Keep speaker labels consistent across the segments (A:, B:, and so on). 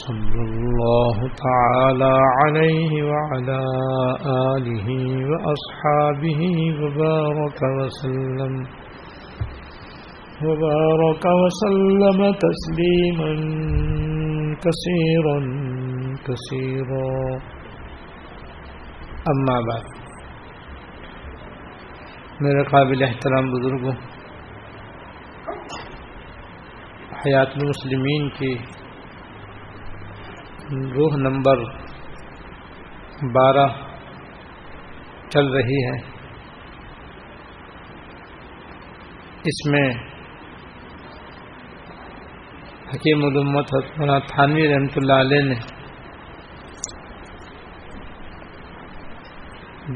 A: صلى الله تعالى عليه وعلى آله وأصحابه وبارك وسلم وبارك وسلم تسليما كثيرا كثيرا. أما بعد، میرے قابل احترام بزرگوں، حیات المسلمین کی روح نمبر بارہ چل رہی ہے۔ اس میں حکیم علومت حکمرہ تھانوی رحمۃ اللہ علیہ نے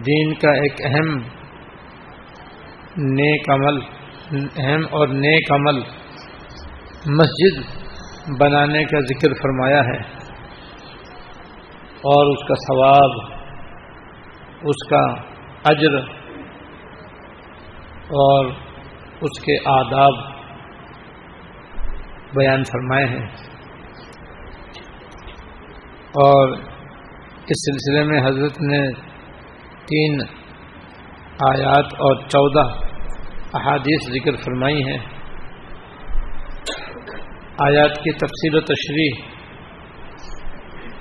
A: دین کا ایک اہم نیک عمل، اہم اور نیک عمل مسجد بنانے کا ذکر فرمایا ہے۔ اور اس کا ثواب، اس کا اجر اور اس کے آداب بیان فرمائے ہیں۔ اور اس سلسلے میں حضرت نے تین آیات اور چودہ احادیث ذکر فرمائی ہیں۔ آیات کی تفصیل و تشریح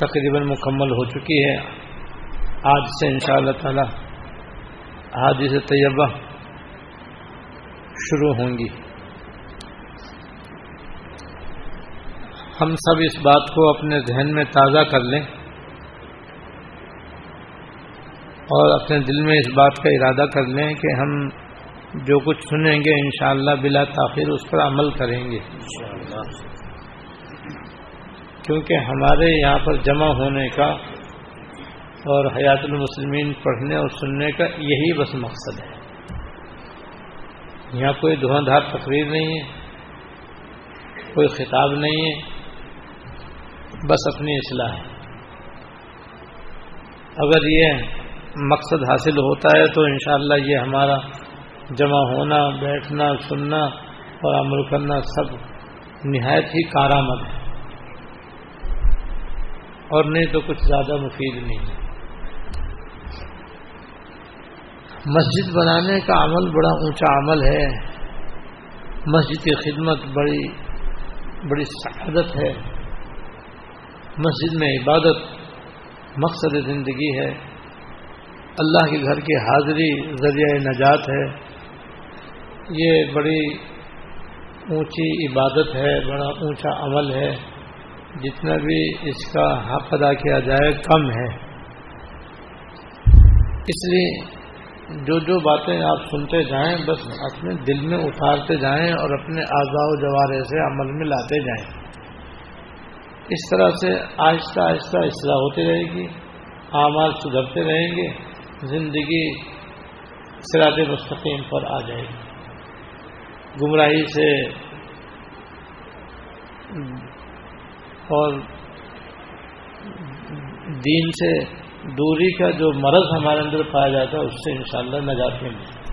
A: تقریباً مکمل ہو چکی ہے۔ آج سے ان شاء اللہ تعالی حادث طیبہ شروع ہوں گی۔ ہم سب اس بات کو اپنے ذہن میں تازہ کر لیں اور اپنے دل میں اس بات کا ارادہ کر لیں کہ ہم جو کچھ سنیں گے انشاءاللہ بلا تاخیر اس پر عمل کریں گے۔ کیونکہ ہمارے یہاں پر جمع ہونے کا اور حیات المسلمین پڑھنے اور سننے کا یہی بس مقصد ہے۔ یہاں کوئی دھواں دھار تقریر نہیں ہے، کوئی خطاب نہیں ہے، بس اپنی اصلاح ہے۔ اگر یہ مقصد حاصل ہوتا ہے تو انشاءاللہ یہ ہمارا جمع ہونا، بیٹھنا، سننا اور عمل کرنا سب نہایت ہی کارآمد ہے۔ اور نہیں تو کچھ زیادہ مفید نہیں ہے۔ مسجد بنانے کا عمل بڑا اونچا عمل ہے۔ مسجد کی خدمت بڑی بڑی سعادت ہے۔ مسجد میں عبادت مقصد زندگی ہے۔ اللہ کے گھر کی حاضری ذریعہ نجات ہے۔ یہ بڑی اونچی عبادت ہے، بڑا اونچا عمل ہے۔ جتنا بھی اس کا حق ادا کیا جائے کم ہے۔ اس لیے جو جو باتیں آپ سنتے جائیں، بس اپنے دل میں اتارتے جائیں اور اپنے اعضاء و جوارے سے عمل میں لاتے جائیں۔ اس طرح سے آہستہ آہستہ اصلاح ہوتی رہے گی، اعمال سدھرتے رہیں گے، زندگی سرات مستقیم پر آ جائے گی۔ گمراہی سے اور دین سے دوری کا جو مرض ہمارے اندر پایا جاتا ہے، اس سے انشاءاللہ نجات میں ملے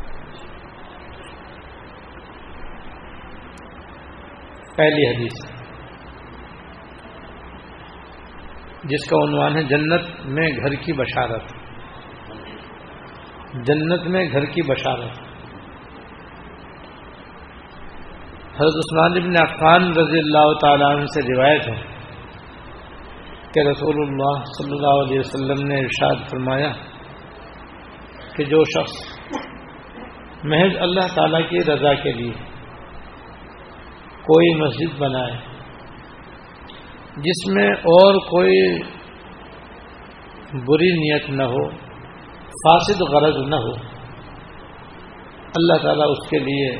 A: پہلی حدیث۔ جس کا عنوان ہے، جنت میں گھر کی بشارت۔ جنت میں گھر کی بشارت۔ حضرت عثمان ابن عفان رضی اللہ تعالیٰ عنہ سے روایت ہے۔ کہ رسول اللہ صلی اللہ علیہ وسلم نے ارشاد فرمایا کہ جو شخص محض اللہ تعالی کی رضا کے لیے کوئی مسجد بنائے، جس میں اور کوئی بری نیت نہ ہو، فاسد غرض نہ ہو، اللہ تعالیٰ اس کے لیے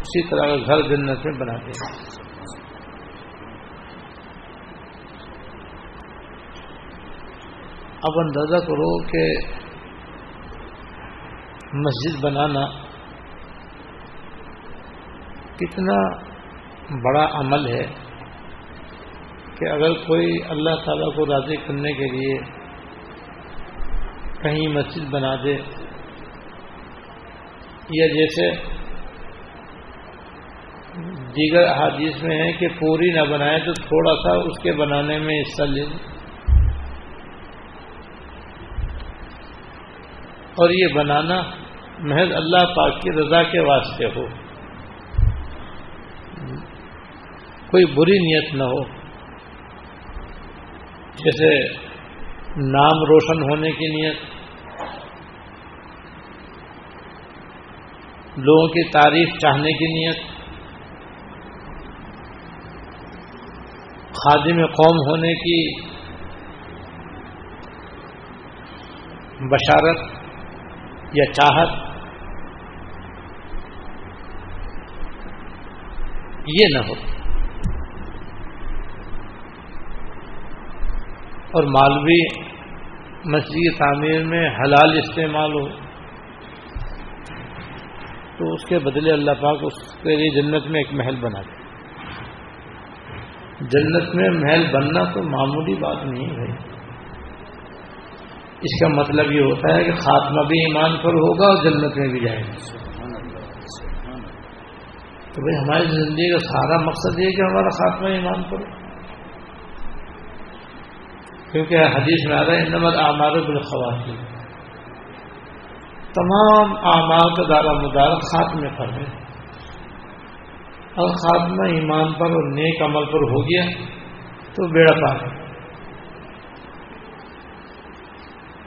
A: اسی طرح کا گھر جنت میں بنا دے۔ اب اندازہ کرو کہ مسجد بنانا کتنا بڑا عمل ہے کہ اگر کوئی اللہ تعالیٰ کو راضی کرنے کے لیے کہیں مسجد بنا دے یا جیسے دیگر احادیث میں ہے کہ پوری نہ بنائے تو تھوڑا سا اس کے بنانے میں حصہ لے اور یہ بنانا محض اللہ پاک کی رضا کے واسطے ہو۔ کوئی بری نیت نہ ہو۔ جیسے نام روشن ہونے کی نیت، لوگوں کی تعریف چاہنے کی نیت، خادم قوم ہونے کی بشارت یا چاہت، یہ نہ ہو۔ اور مالوی مسجد تعمیر میں حلال استعمال ہو، تو اس کے بدلے اللہ پاک اس کے لیے جنت میں ایک محل بنا دے۔ جنت میں محل بننا تو معمولی بات نہیں ہے اس کا مطلب یہ ہوتا ہے کہ خاتمہ بھی ایمان پر ہوگا اور جنت میں بھی جائے گا۔ تو بھائی ہماری زندگی کا سارا مقصد یہ کہ ہمارا خاتمہ ایمان پر ہو۔ کیونکہ حدیث میں آ رہا ہے نمبر آمار بالخواتین تمام اعمال کا دارا مدار خاتمے پر ہے۔ اور خاتمہ ایمان پر اور نیک عمل پر ہو گیا تو بیڑا پار ہے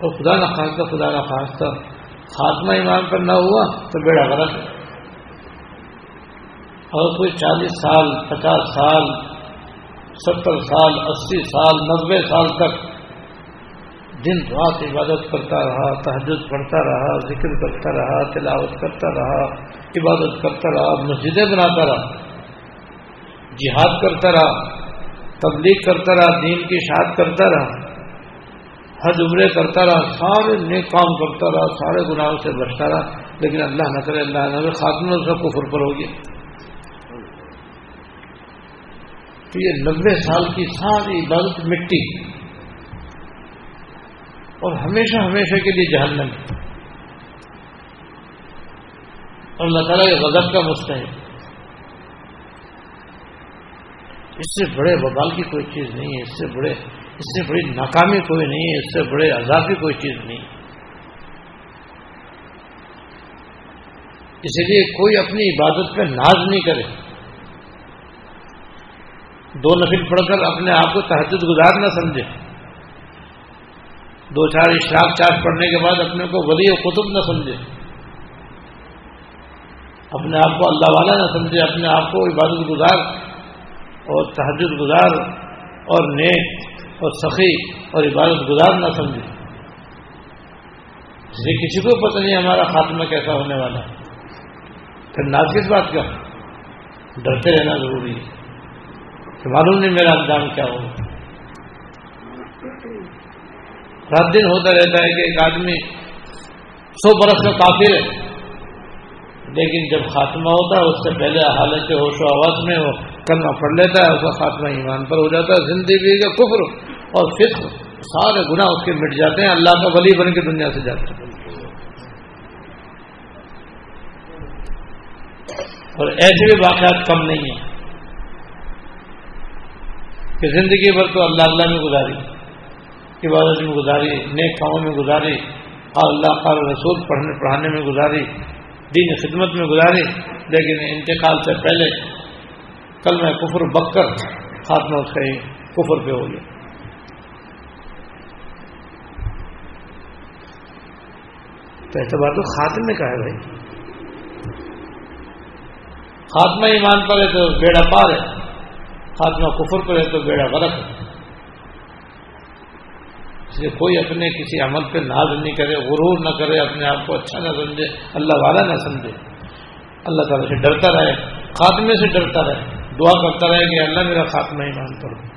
A: اور خدا نخواستہ خدا نخواستہ خاتمہ ایمان پر نہ ہوا تو بیڑا غلط ہے اور کوئی چالیس سال، پچاس سال، ستر سال، اسی سال نبے سال تک دن رات عبادت کرتا رہا تحجد پڑھتا رہا، ذکر کرتا رہا، تلاوت کرتا رہا، عبادت کرتا رہا، مسجدیں بناتا رہا، جہاد کرتا رہا، تبلیغ کرتا رہا، دین کی شاد کرتا رہا۔ حج عمرے کرتا رہا، سارے نیک کام کرتا رہا، سارے گناہوں سے بچتا رہا، لیکن اللہ نہ کرے، اللہ نہ خاتمہ سب کفر پر ہوگی تو یہ نبے سال کی ساری عبادت مٹی۔ اور ہمیشہ ہمیشہ کے لیے جہنم۔ اور اللہ تعالیٰ کے غضب کا مستحق۔ اس سے بڑے ببال کی کوئی چیز نہیں ہے، اس سے بڑے اس سے بڑی ناکامی کوئی نہیں ہے، اس سے بڑے عذاب کی کوئی چیز نہیں۔ اسی لیے کوئی اپنی عبادت پہ ناز نہیں کرے۔ دو نفل پڑھ کر اپنے آپ کو تحجد گزار نہ سمجھے۔ دو چار اشراق چار پڑھنے کے بعد اپنے کو ولی و قطب نہ سمجھے۔ اپنے آپ کو اللہ والا نہ سمجھے، اپنے آپ کو عبادت گزار اور تحجد گزار اور نیک۔ اور سخی اور عبادت گزار نہ سمجھے۔ اس لیے کسی کو پتہ نہیں ہمارا خاتمہ کیسا ہونے والا پھر ناز کس بات کا؟ ڈرتے رہنا ضروری ہے۔ کہ معلوم نہیں میرا انجام کیا ہوگا رات دن ہوتا رہتا ہے کہ ایک آدمی سو برس میں کافی ہے، لیکن جب خاتمہ ہوتا ہے، اس سے پہلے حالت ہوش و آواز میں وہ کرنا پڑ لیتا ہے، اس کا خاتمہ ایمان پر ہو جاتا ہے، زندگی کا کفر اور فکر سارے گناہ اس کے مٹ جاتے ہیں، اللہ کا ولی بن کے دنیا سے جاتے ہیں۔ اور ایسے بھی واقعات کم نہیں ہیں کہ زندگی بھر تو اللہ اللہ میں گزاری، عبادت میں گزاری، نیک کاموں میں گزاری، اور اللہ کا رسول پڑھنے پڑھانے میں گزاری، دین خدمت میں گزاری، لیکن انتقال سے پہلے کل میں کفر بک کر خاتمہ اس کا کفر پہ ہو گیا۔ تو اعتبار تو خاتمے کا ہے بھائی۔ خاتمہ ایمان پر ہے تو بیڑا پار ہے۔ خاتمہ کفر پر ہے تو بیڑا غلط ہے۔ اس لیے کوئی اپنے کسی عمل پہ ناز نہیں کرے، غرور نہ کرے، اپنے آپ کو اچھا نہ سمجھے، اللہ والا نہ سمجھے۔ اللہ تعالیٰ سے ڈرتا رہے، خاتمے سے ڈرتا رہے۔ دعا کرتا رہے کہ اللہ میرا خاتمہ ایمان پر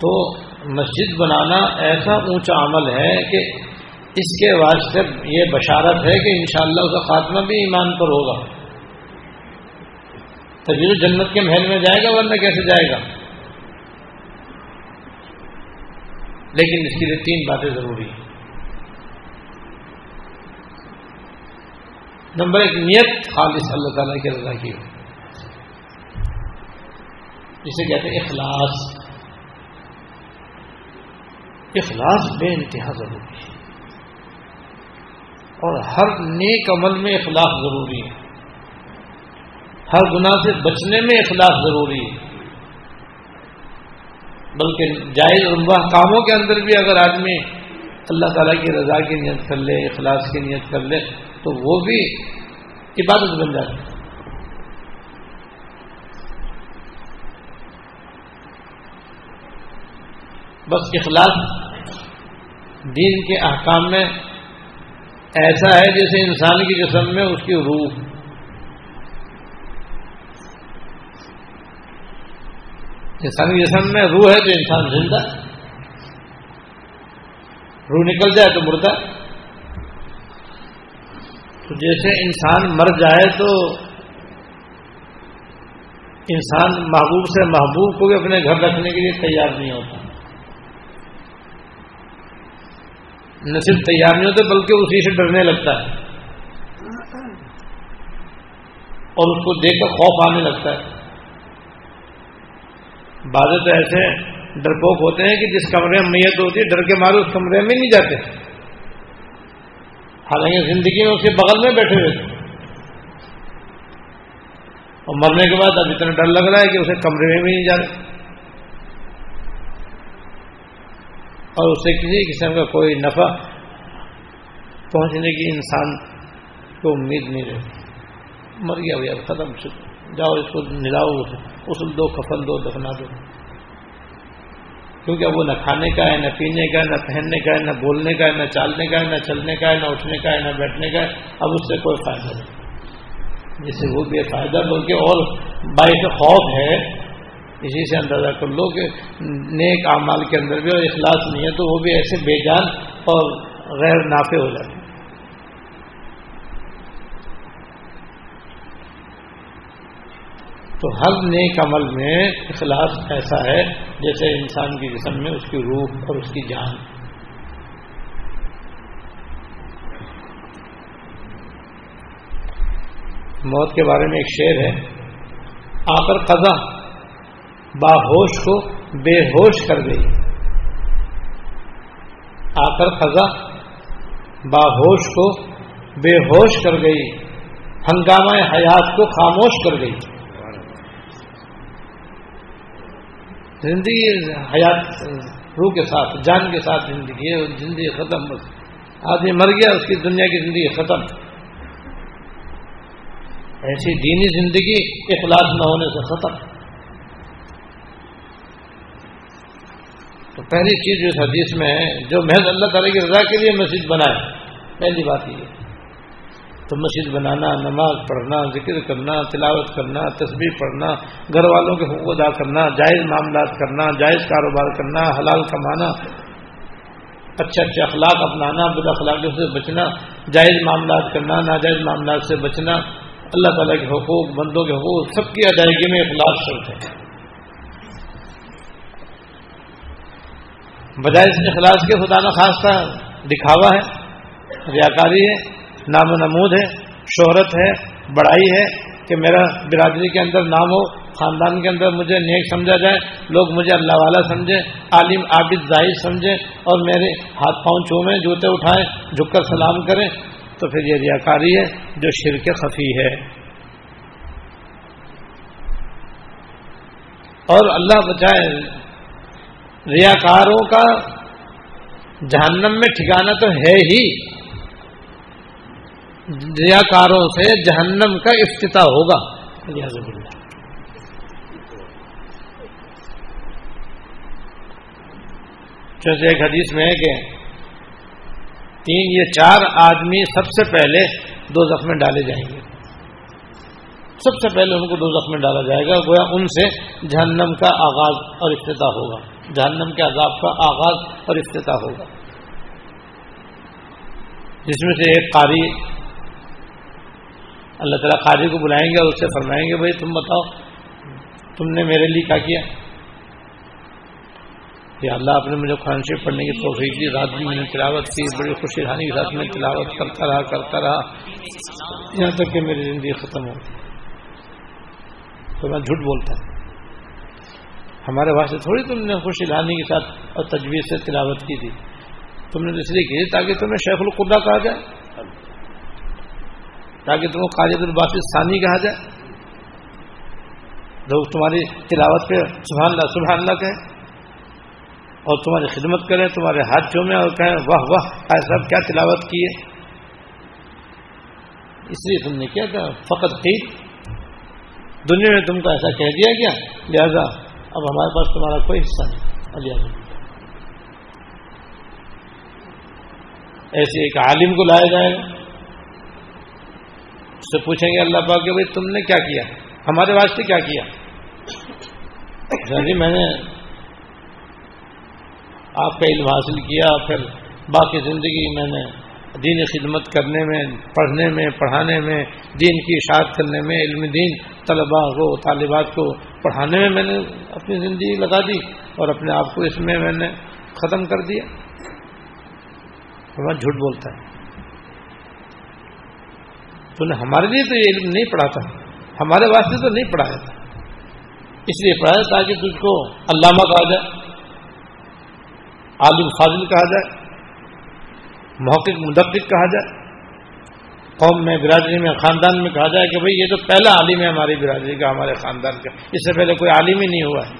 A: تو مسجد بنانا ایسا اونچا عمل ہے کہ اس کے واسطے یہ بشارت ہے کہ انشاءاللہ اس کا خاتمہ بھی ایمان پر ہوگا۔ تجربہ جنت کے محل میں جائے گا، ورنہ کیسے جائے گا؟ لیکن اس کے لیے تین باتیں ضروری ہیں۔ نمبر ایک، نیت خالص اللہ تعالیٰ کی رضا کی ہو۔ جسے کہتے ہیں اخلاص۔ اخلاص بے انتہا ضروری ہے۔ اور ہر نیک عمل میں اخلاص ضروری ہے۔ ہر گناہ سے بچنے میں اخلاص ضروری ہے۔ بلکہ جائز عمبہ کاموں کے اندر بھی اگر آدمی اللہ تعالیٰ کی رضا کی نیت کر لے، اخلاص کی نیت کر لے تو وہ بھی عبادت بن جاتی ہے بس اخلاص دین کے احکام میں ایسا ہے جیسے انسان کی جسم میں اس کی روح۔ انسان کی جسم میں روح ہے تو انسان زندہ۔ روح نکل جائے تو مردہ۔ تو جیسے انسان مر جائے تو انسان محبوب سے محبوب کو بھی اپنے گھر رکھنے کے لیے تیار نہیں ہوتا۔ نہ صرف تیار نہیں ہوتے بلکہ اسی سے ڈرنے لگتا ہے۔ اور اس کو دیکھ کر خوف آنے لگتا ہے۔ بعض تو ایسے ڈرپوک ہوتے ہیں کہ جس کمرے میں میت ہوتی ہے، ڈر کے مارے اس کمرے میں نہیں جاتے۔ حالانکہ زندگی میں اس کے بغل میں بیٹھے ہوئے تھے۔ اور مرنے کے بعد اب اتنا ڈر لگ رہا ہے کہ اسے کمرے میں بھی نہیں جا رہے اور اسے کسی قسم کا کوئی نفع پہنچنے کی انسان کو امید نہیں رہتی۔ مر گیا بھیا ختم جاؤ اس کو نلاؤ اسل دو، کفن دو دفنا دو۔ کیونکہ اب وہ نہ کھانے کا ہے، نہ پینے کا ہے، نہ پہننے کا ہے، نہ بولنے کا ہے، نہ چالنے کا ہے، نہ چلنے کا ہے، نہ اٹھنے کا ہے، نہ بیٹھنے کا ہے۔ اب اس سے کوئی فائدہ نہیں۔ جس سے وہ بھی فائدہ، بلکہ اور باعث خوف ہے، اسی سے اندازہ کر لو کہ نیک اعمال کے اندر بھی اور اخلاص نہیں ہے تو وہ بھی ایسے بے جان اور غیر نافع ہو جاتے تو ہر نیک عمل میں اخلاص ایسا ہے جیسے انسان کی جسم میں اس کی روح اور اس کی جان۔ موت کے بارے میں ایک شعر ہے۔ آ کر قضا، باہوش کو بے ہوش کر گئی آ کر خزا باہوش کو بے ہوش کر گئی۔ ہنگامہ حیات کو خاموش کر گئی۔ زندگی حیات روح کے ساتھ، جان کے ساتھ زندگی ہے زندگی ختم بس۔ آدمی مر گیا، اس کی دنیا کی زندگی ختم۔ ایسی دینی زندگی اخلاص نہ ہونے سے ختم۔ تو پہلی چیز جو اس حدیث میں ہے، جو محض اللہ تعالیٰ کی رضا کے لیے مسجد بنائے، پہلی بات یہ تو مسجد بنانا، نماز پڑھنا، ذکر کرنا، تلاوت کرنا تصویر پڑھنا، گھر والوں کے حقوق ادا کرنا، جائز معاملات کرنا، جائز کاروبار کرنا، حلال کمانا، اچھے اچھے اخلاق اپنانا بد اخلاقوں سے بچنا، جائز معاملات کرنا، ناجائز معاملات سے بچنا، اللہ تعالیٰ کے حقوق، بندوں کے حقوق، سب کی ادائیگی میں اخلاق شرط ہے۔ بجائے اس اخلاص کے خدا نخواستہ دکھاوا ہے، ریاکاری ہے۔ نام و نمود ہے، شہرت ہے، بڑائی ہے کہ میرا برادری کے اندر نام ہو، خاندان کے اندر مجھے نیک سمجھا جائے، لوگ مجھے اللہ والا سمجھے، عالم عابد ظاہر سمجھے اور میرے ہاتھ پاؤں چومیں، جوتے اٹھائیں جھک کر سلام کریں، تو پھر یہ ریاکاری ہے جو شرک خفی ہے۔ اور اللہ بچائے ریاکاروں کا جہنم میں ٹھکانا تو ہے ہی۔ ریاکاروں سے جہنم کا افتتاح ہوگا۔ جیسے ایک حدیث میں ہے کہ تین یہ چار آدمی سب سے پہلے دو زخم ڈالے جائیں گے۔ سب سے پہلے ان کو دو زخم ڈالا جائے گا گویا ان سے جہنم کا آغاز اور افتتاح ہوگا۔ جہنم کے عذاب کا آغاز اور افتتاح ہوگا۔ جس میں سے ایک قاری اللہ تعالیٰ قاری کو بلائیں گے اور اس سے فرمائیں گے، بھائی تم بتاؤ، تم نے میرے لیے کیا کیا؟ کہ اللہ، آپ نے مجھے قرآن شریف پڑھنے کی توفیق دی، رات بھی میں نے تلاوت کی، بڑی خوشی رہانی کے ساتھ میں تلاوت کرتا رہا کرتا رہا۔ یہاں تک کہ میری زندگی ختم ہو تو میں جھوٹ بولتا ہوں۔ ہمارے واسطے تھوڑی تم نے خوشی لانی کے ساتھ اور تجویز سے تلاوت کی تھی۔ تم نے اس لیے کی تاکہ تمہیں شیخ القدا کہا جائے۔ تاکہ تمہیں قاجد الباسی ثانی کہا جائے۔ لوگ تمہاری تلاوت پہ سبحان اللہ سبحان اللہ کہیں۔ اور تمہاری خدمت کریں، تمہارے ہاتھ چومیں اور کہیں، واہ واہ ایسا کیا تلاوت کی ہے؟ اس لیے تم نے کیا تھا، فقط تھی دنیا میں تم کو ایسا کہہ دیا گیا لہذا اب ہمارے پاس تمہارا کوئی حصہ نہیں۔ لہٰذا ایسے ایک عالم کو لایا جائے گا اس سے پوچھیں گے اللہ پاک کہ بھائی تم نے کیا کیا؟ ہمارے واسطے کیا کیا؟ اچھا جی میں نے آپ کا علم حاصل کیا، پھر باقی زندگی میں نے دین خدمت کرنے میں، پڑھنے میں، پڑھانے میں، دین کی اشاعت کرنے میں، علم دین، طلباء کو، طالبات کو پڑھانے میں میں نے اپنی زندگی لگا دی اور اپنے آپ کو اس میں میں نے ختم کر دیا۔ جھوٹ بولتا ہے تو نے ہمارے لیے تو یہ علم نہیں پڑھا تھا، ہمارے واسطے تو نہیں پڑھایا تھا۔ اس لیے پڑھایا تاکہ تجھ کو علامہ کہا جائے، عالم فاضل کہا جائے، محقق مدقق کہا جائے۔ قوم میں برادری میں، خاندان میں کہا جائے کہ بھئی یہ تو پہلا عالم ہے ہماری برادری کا، ہمارے خاندان کا۔ اس سے پہلے کوئی عالم ہی نہیں ہوا ہے۔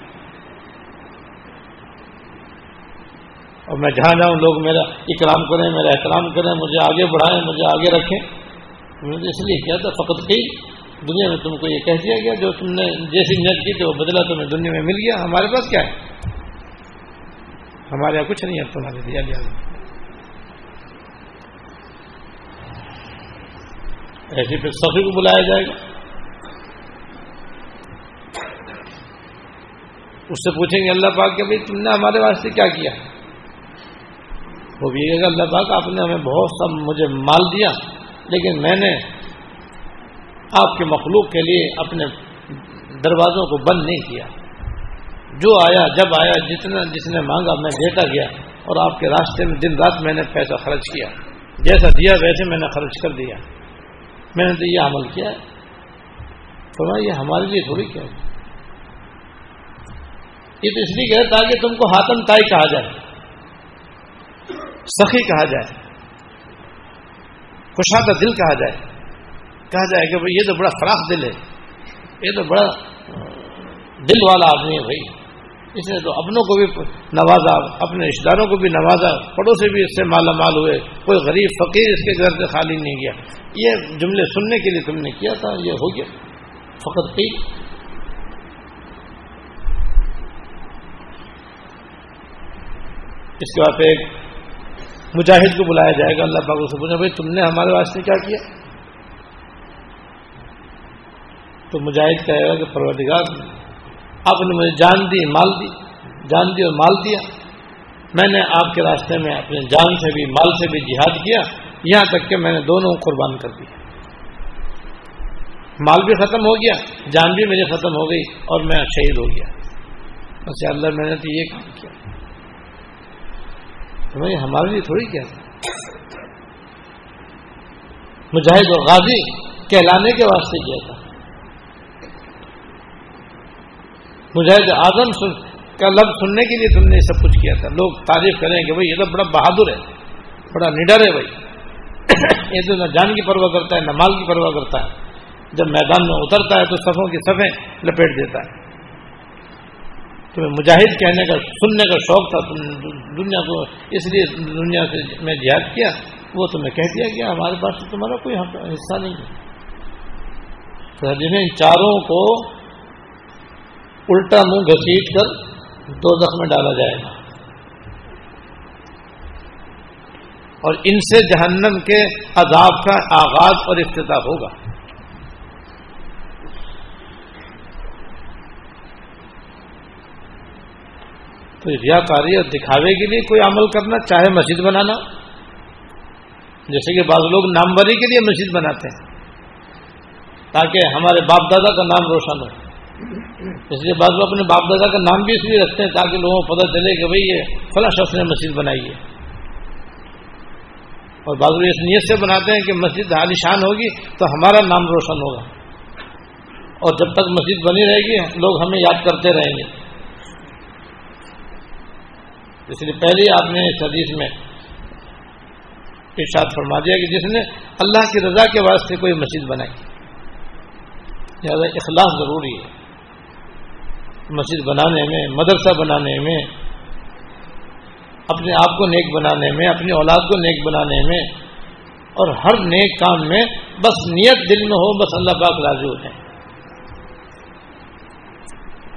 A: اور میں جہاں جاؤں لوگ میرا اکرام کریں، میرا احترام کریں، مجھے آگے بڑھائیں، مجھے آگے رکھیں۔ میں نے اس لیے کیا تھا، فقط کی دنیا میں تم کو یہ کہہ دیا گیا، جو تم نے جیسی نیت کی تھی وہ بدلا تمہیں دنیا میں مل گیا۔ ہمارے پاس کیا ہے؟ ہمارے یہاں کچھ نہیں ہے تمہارے دیا لیا۔ ایسے پھر سفی کو بلایا جائے گا۔ اس سے پوچھیں گے اللہ پاک کہ بھائی تم نے ہمارے واسطے کیا کیا؟ وہ بھی اللہ پاک آپ نے ہمیں بہت سا مجھے مال دیا۔ لیکن میں نے آپ کے مخلوق کے لیے اپنے دروازوں کو بند نہیں کیا۔ جو آیا، جب آیا، جتنا، جس نے مانگا، میں دیتا گیا اور آپ کے راستے میں دن رات میں نے پیسہ خرچ کیا۔ جیسا دیا ویسے میں نے خرچ کر دیا۔ میں نے تو یہ عمل کیا۔ تو میں یہ ہمارے لیے تھوڑی کیا یہ تو اس لیے کہ تاکہ تم کو ہاتم تائی کہا جائے، سخی کہا جائے۔ خوشادہ دل کہا جائے۔ کہا جائے کہ بھائی یہ تو بڑا فراخ دل ہے۔ یہ تو بڑا دل والا آدمی ہے بھائی اس نے تو اپنوں کو بھی نوازا، اپنے رشتے داروں کو بھی نوازا۔ پڑوں سے بھی اس سے مالا مال ہوئے۔ کوئی غریب فقیر اس کے گھر سے خالی نہیں گیا۔ یہ جملے سننے کے لیے تم نے کیا تھا، یہ ہو گیا۔ فقط کی اس کے بعد ایک مجاہد کو بلایا جائے گا، اللہ پاک سے پوچھا بھائی، تم نے ہمارے واسطے کیا کیا؟ تو مجاہد کہے گا کہ پروردگار، آپ نے مجھے جان دی، مال دی، جان دی اور مال دیا۔ میں نے آپ کے راستے میں اپنے جان سے بھی، مال سے بھی جہاد کیا۔ یہاں تک کہ میں نے دونوں قربان کر دیا مال بھی ختم ہو گیا، جان بھی میری ختم ہو گئی اور میں شہید ہو گیا۔ بس اللہ میں نے تو یہ کام کیا۔ تو ہمارے لیے تھوڑی کیا تھا؟ مجاہد و غازی کہلانے کے واسطے کیا تھا؟ مجاہد اعظم کا لفظ سننے کے لیے تم نے سب کچھ کیا تھا۔ لوگ تعریف کریں گے بھائی، یہ تو بڑا بہادر ہے، بڑا نڈر ہے بھائی۔ یہ تو نہ جان کی پرواہ کرتا ہے، نہ مال کی پرواہ کرتا ہے۔ جب میدان میں اترتا ہے تو صفوں کی صفیں لپیٹ دیتا ہے۔ تمہیں مجاہد کہنے کا، سننے کا شوق تھا، تم دنیا کو اس لیے دنیا سے میں جہاد کیا، وہ تمہیں کہہ دیا گیا، ہمارے پاس تمہارا کوئی حصہ نہیں ہے۔ جنہیں ان چاروں کو الٹا منہ گھسیٹ کر دو زخم میں ڈالا جائے گا۔ اور ان سے جہنم کے عذاب کا آغاز اور افتتاح ہوگا۔ تو ریا کاری اور دکھاوے کے لیے کوئی عمل کرنا، چاہے مسجد بنانا۔ جیسے کہ بعض لوگ ناموری کے لیے مسجد بناتے ہیں، تاکہ ہمارے باپ دادا کا نام روشن ہو۔ اس لیے بعض لوگ اپنے باپ دادا کا نام بھی اس لیے رکھتے ہیں تاکہ لوگوں کو پتہ چلے کہ بھئی یہ فلاں شخص نے مسجد بنائی ہے۔ اور بعض لوگ اس نیت سے بناتے ہیں کہ مسجد عالیشان ہوگی تو ہمارا نام روشن ہوگا۔ اور جب تک مسجد بنی رہے گی، لوگ ہمیں یاد کرتے رہیں گے۔ اس لیے پہلے آپ نے اس حدیث میں ارشاد فرما دیا کہ جس نے اللہ کی رضا کے واسطے کوئی مسجد بنائی۔ لہٰذا اخلاص ضروری ہے۔ مسجد بنانے میں، مدرسہ بنانے میں، اپنے آپ کو نیک بنانے میں، اپنی اولاد کو نیک بنانے میں، اور ہر نیک کام میں بس نیت دل میں ہو، بس اللہ پاک راضی ہو جائیں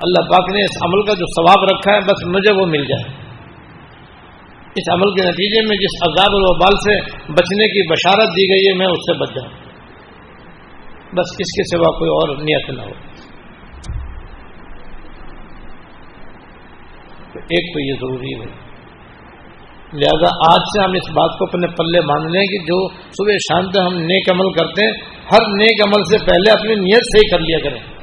A: اللہ پاک نے اس عمل کا جو ثواب رکھا ہے، بس مجھے وہ مل جائے۔ اس عمل کے نتیجے میں جس عذاب الوبال سے بچنے کی بشارت دی گئی ہے، میں اس سے بچ جاؤں۔ بس اس کے سوا کوئی اور نیت نہ ہو۔ تو ایک تو یہ ضروری ہے۔ لہذا آج سے ہم اس بات کو اپنے پلے مان لیں کہ جو صبح شام سے ہم نیک عمل کرتے ہیں، ہر نیک عمل سے پہلے اپنی نیت سے ہی کر لیا کریں۔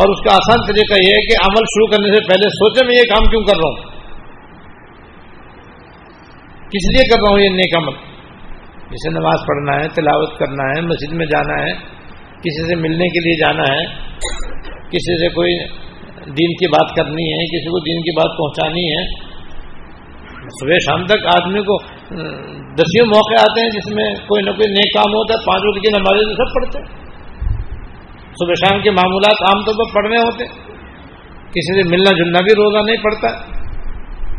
A: اور اس کا آسان طریقہ یہ ہے کہ عمل شروع کرنے سے پہلے سوچے میں یہ کام کیوں کر رہا ہوں؟ کس لیے کر رہا ہوں یہ نیک عمل؟ جسے نماز پڑھنا ہے، تلاوت کرنا ہے، مسجد میں جانا ہے، کسی سے ملنے کے لیے جانا ہے، کسی سے کوئی دین کی بات کرنی ہے، کسی کو دین کی بات پہنچانی ہے۔ صبح شام تک آدمی کو دسیوں موقع آتے ہیں جس میں کوئی نہ کوئی نیک کام ہوتا ہے، پانچ وقت کی نمازیں تو سب پڑھتے ہیں۔ صبح شام کے معمولات عام طور پر پڑھنے ہوتے کسی سے ملنا جلنا بھی روزہ نہیں پڑتا،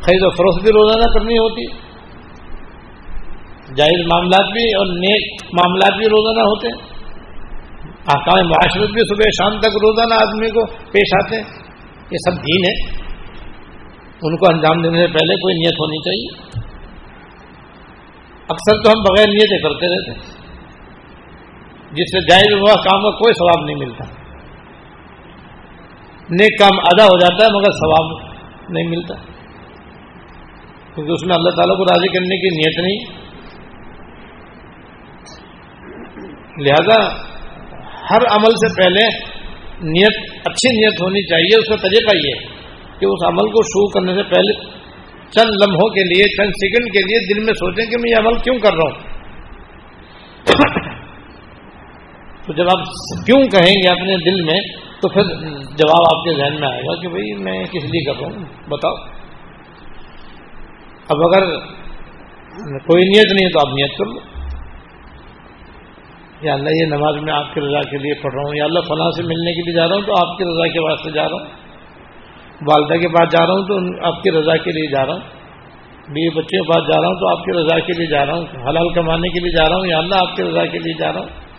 A: خرید و فروخت بھی روزانہ کرنی ہوتی، جائز معاملات بھی اور نیک معاملات بھی روزانہ ہوتے۔ ہیں آکام معاشرت بھی صبح شام تک روزانہ آدمی کو پیش آتے۔ ہیں یہ سب دین ہے۔ ان کو انجام دینے سے پہلے کوئی نیت ہونی چاہیے۔ اکثر تو ہم بغیر نیتیں کرتے رہتے۔ ہیں جس سے جائز ہوا کام کا کوئی ثواب نہیں ملتا۔ نیک کام ادا ہو جاتا ہے مگر ثواب نہیں ملتا۔ کیونکہ اس میں اللہ تعالیٰ کو راضی کرنے کی نیت نہیں۔ لہذا ہر عمل سے پہلے نیت، اچھی نیت ہونی چاہیے۔ اس کا طریقہ یہ کہ اس عمل کو شروع کرنے سے پہلے چند لمحوں کے لیے، چند سیکنڈ کے لیے دل میں سوچیں کہ میں یہ عمل کیوں کر رہا ہوں۔ تو جب آپ کیوں کہیں گے اپنے دل میں، تو پھر جواب آپ کے ذہن میں آئے گا کہ بھائی میں کس لیے کر رہا ہوں؟ بتاؤ۔ اب اگر کوئی نیت نہیں ہے تو آپ نیت کر لو۔ یا اللہ، یہ نماز میں آپ کی رضا کے لیے پڑھ رہا ہوں، یا اللہ فلاں سے ملنے کے لیے جا رہا ہوں تو آپ کی رضا کے واسطے جا رہا ہوں۔ والدہ کے پاس جا رہا ہوں تو آپ کی رضا کے لیے جا رہا ہوں۔ بیوی بچوں کے پاس جا رہا ہوں تو آپ کی رضا کے لیے جا رہا ہوں۔ حلال کمانے کے لیے جا رہا ہوں، یا اللہ آپ کی رضا کے لیے جا رہا ہوں۔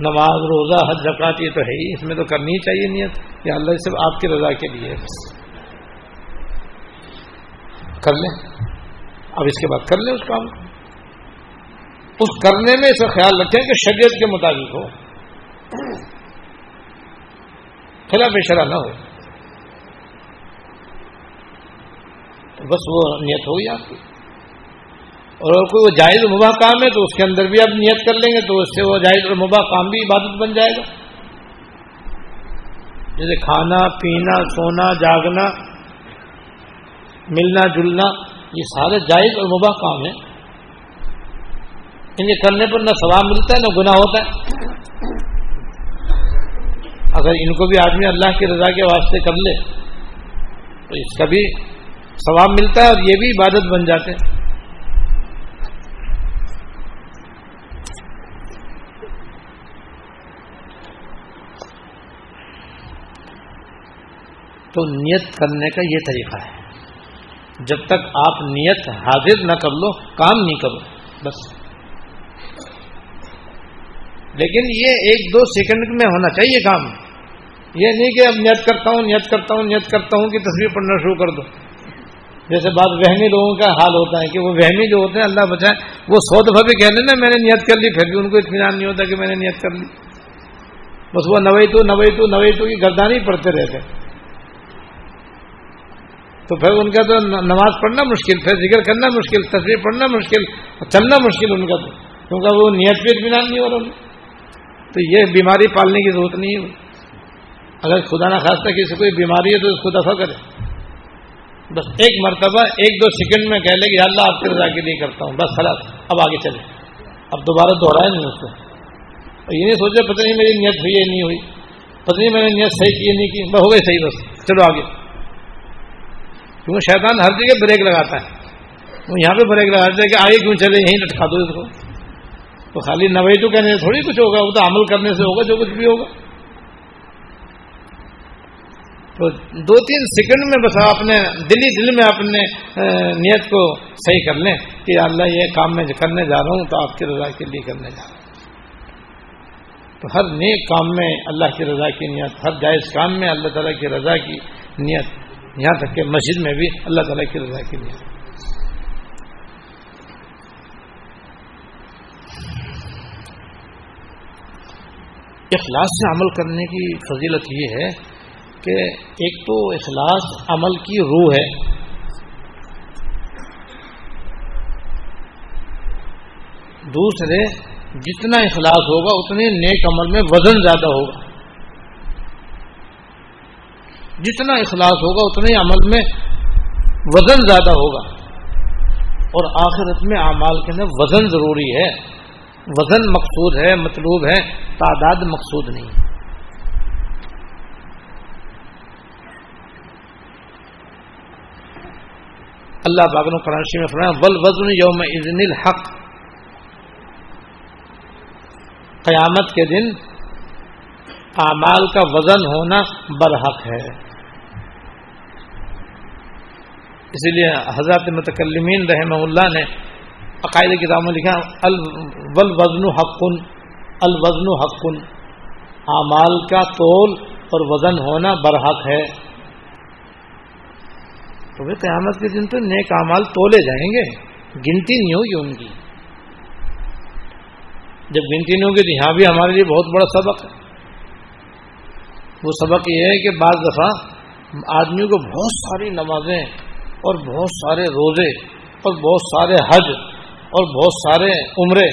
A: نماز، روزہ، حج زکات یہ تو ہے ہی، اس میں تو کرنی ہی چاہیے نیت یا اللہ صرف آپ کی رضا کے لیے بس کر لیں۔ اب اس کے بعد کر لیں اس کام۔ اس کرنے میں اس کا خیال رکھیں کہ شریعت کے مطابق ہو۔ خلاف شرح نہ ہو۔ بس وہ نیت ہوگی آپ کی۔ اور اگر کوئی وہ جائز مباح کام ہے تو اس کے اندر بھی آپ نیت کر لیں گے تو اس سے وہ جائز اور مباح کام بھی عبادت بن جائے گا۔ جیسے کھانا، پینا، سونا، جاگنا، ملنا، جلنا، یہ سارے جائز اور مباح کام ہیں۔ ان کے کرنے پر نہ ثواب ملتا ہے، نہ گناہ ہوتا ہے۔ اگر ان کو بھی آدمی اللہ کی رضا کے واسطے کر لے، تو اس کا بھی ثواب ملتا ہے اور یہ بھی عبادت بن جاتے ہیں۔ تو نیت کرنے کا یہ طریقہ ہے۔ جب تک آپ نیت حاضر نہ کر لو، کام نہیں کرو، بس۔ لیکن یہ ایک دو سیکنڈ میں ہونا چاہیے کام۔ یہ نہیں کہ اب نیت کرتا ہوں، نیت کرتا ہوں، نیت کرتا ہوں کہ تصویر پڑھنا شروع کر دو۔ جیسے بات وہمی لوگوں کا حال ہوتا ہے کہ وہ وہمی جو ہوتے ہیں، اللہ بچائے، وہ سو دفعہ بھی کہہ نا میں نے نیت کر لی، پھر بھی ان کو اطمینان نہیں ہوتا کہ میں نے نیت کر لی۔ بس وہ نوئی تو نوئی تو نوئی تو کی گردانی پڑھتے رہتے تو پھر ان کا تو نماز پڑھنا مشکل، پھر ذکر کرنا مشکل تصویر پڑھنا مشکل، چلنا مشکل ان کا تو، کیونکہ وہ نیت پہ اطمینان نہیں ہو رہا۔ تو یہ بیماری پالنے کی ضرورت نہیں ہے۔ اگر خدا نہ خاص کسی کوئی بیماری ہے تو اس کو دفاع کرے بس ایک مرتبہ ایک دو سیکنڈ میں کہہ لے کہ اللہ آپ کی رضا کے لیے کرتا ہوں، بس خلاص، اب آگے چلے اب دوبارہ دوہرائے نہیں اس کو۔ یہ نہیں سوچے پتہ نہیں میری نیت ہوئی ہے نہیں ہوئی۔ پتہ نہیں میں نے نیت صحیح کی نہیں کی ہو گئی صحیح بس۔ چلو آگے۔ کیونکہ شیطان ہر جگہ بریک لگاتا ہے۔ وہ یہاں پہ بریک لگاتا ہے کہ آگے کیوں چلے؟ یہیں لٹکا دو اس کو۔ تو خالی نوئی تو کہنے سے تھوڑی کچھ ہوگا، وہ تو عمل کرنے سے ہوگا، جو کچھ بھی ہوگا۔ تو دو تین سیکنڈ میں بس اپنے دلی دل میں اپنے نیت کو صحیح کر لیں کہ اللہ یہ کام میں کرنے جا رہا ہوں تو آپ کی رضا کے لیے کرنے جا رہا ہوں۔ تو ہر نیک کام میں اللہ کی رضا کی نیت، ہر جائز کام میں اللہ تعالیٰ کی رضا کی نیت یہاں تک کہ مسجد میں بھی اللہ تعالیٰ کی رضا کی نیت اخلاص سے عمل کرنے کی فضیلت یہ ہے کہ ایک تو اخلاص عمل کی روح ہے۔ دوسرے، جتنا اخلاص ہوگا اتنے نیک عمل میں وزن زیادہ ہوگا۔ جتنا اخلاص ہوگا اتنے عمل میں وزن زیادہ ہوگا۔ اور آخرت میں اعمال کے اندر وزن ضروری ہے۔ وزن مقصود ہے، مطلوب ہے، تعداد مقصود نہیں۔ ہے اللہ باغن کرانشی میں فرمایا ول وزن یوم اذن الحق۔ قیامت کے دن اعمال کا وزن ہونا برحق ہے۔ اسی لیے حضرت متکلمین رحمہ اللہ نے عقائد کتاب میں لکھا ول وزن حقن، الوزن حقن۔ اعمال کا تول اور وزن ہونا برحق ہے۔ تو وہ قیامت کے دن تو نیک امال تولے جائیں گے، گنتی نہیں ہوگی ان کی۔ جب گنتی نہیں ہوگی تو یہاں بھی ہمارے لیے بہت بڑا سبق ہے۔ وہ سبق یہ ہے کہ بعض دفعہ آدمیوں کو بہت ساری نمازیں اور بہت سارے روزے، اور بہت سارے حج، اور بہت سارے عمرے،